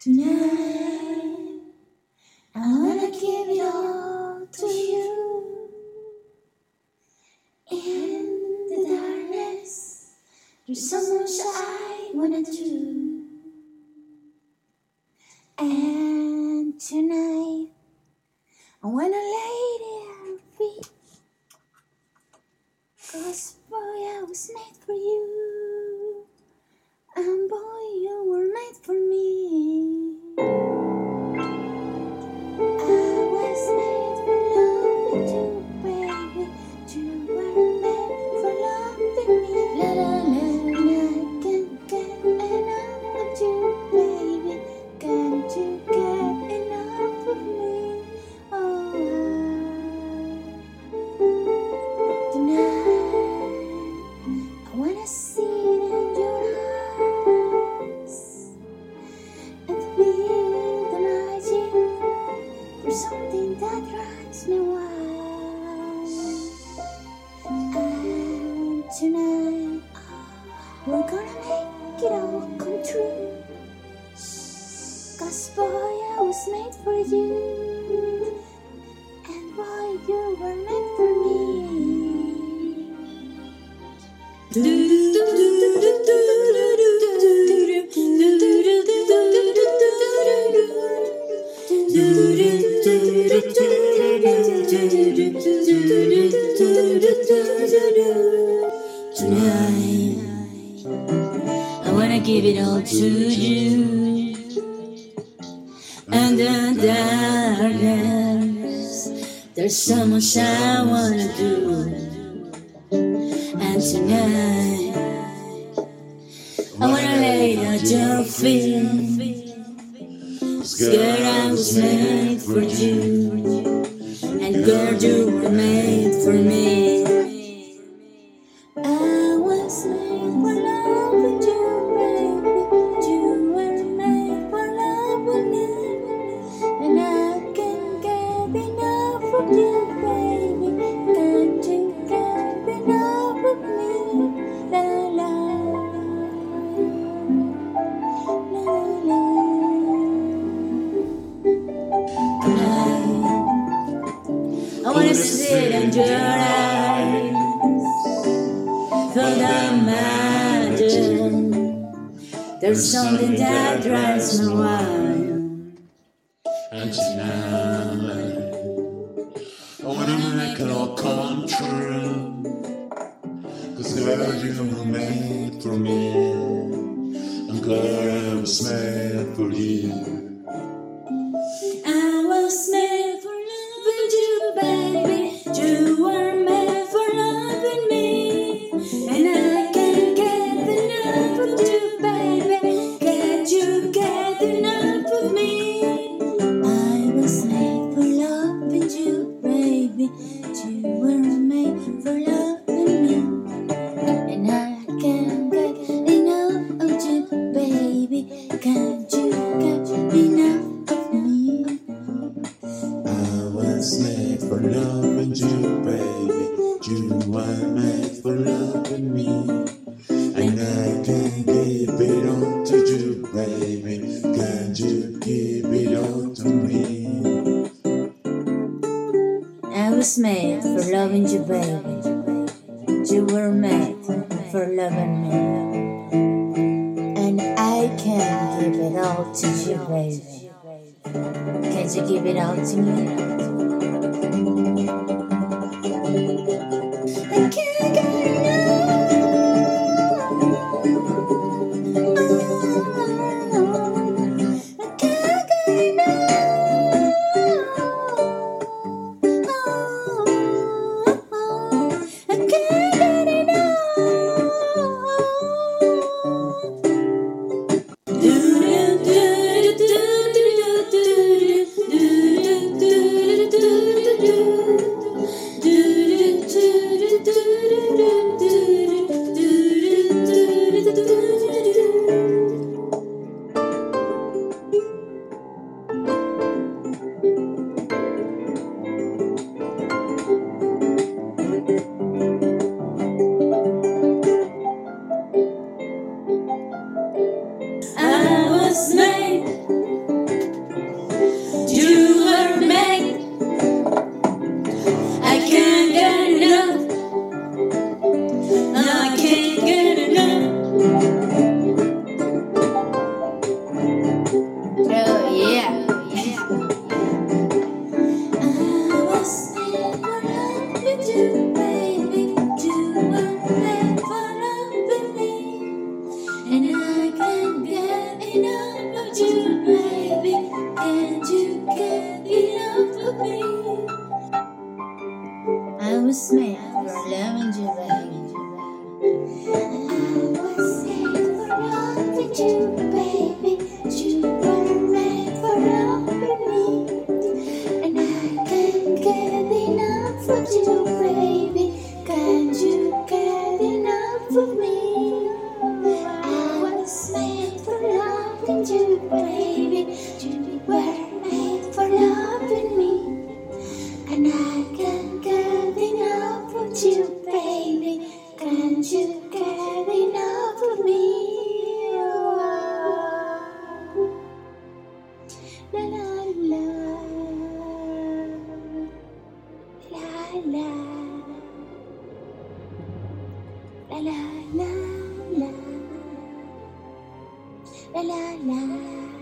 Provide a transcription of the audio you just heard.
Tonight, I wanna give it all to you. In the darkness, there's so much I wanna do. And tonight, I wanna lay at your feet. Cause boy, I was made for you. And boy, you were made for me. We're gonna make it all come true. Cause boy, I was made for you. And boy, you were made for me. Tonight, I wanna give it all to you. And the darkness, there's so much I wanna do. And tonight, I wanna lay at your feet. Scared I was made for you. And girl, you were made for me. Your eyes, feel the magic. There's something that drives me wild. Oh, and tonight, I wanna make it all come true. Cause girl, you were made for me. And girl, I was made for you. Made for loving me. And I can't get enough of you, baby. Can't you get enough of me? I was made for loving you, baby. You were made for loving me. Was made for loving you, baby. You were made for loving me. And I can give it all to you, baby. Can't you give it all to me? Loving you, baby. You were made for loving me. And I can't get enough of you, baby. Can't you get enough of me? La la la. La la. La la la la. 啦啦啦。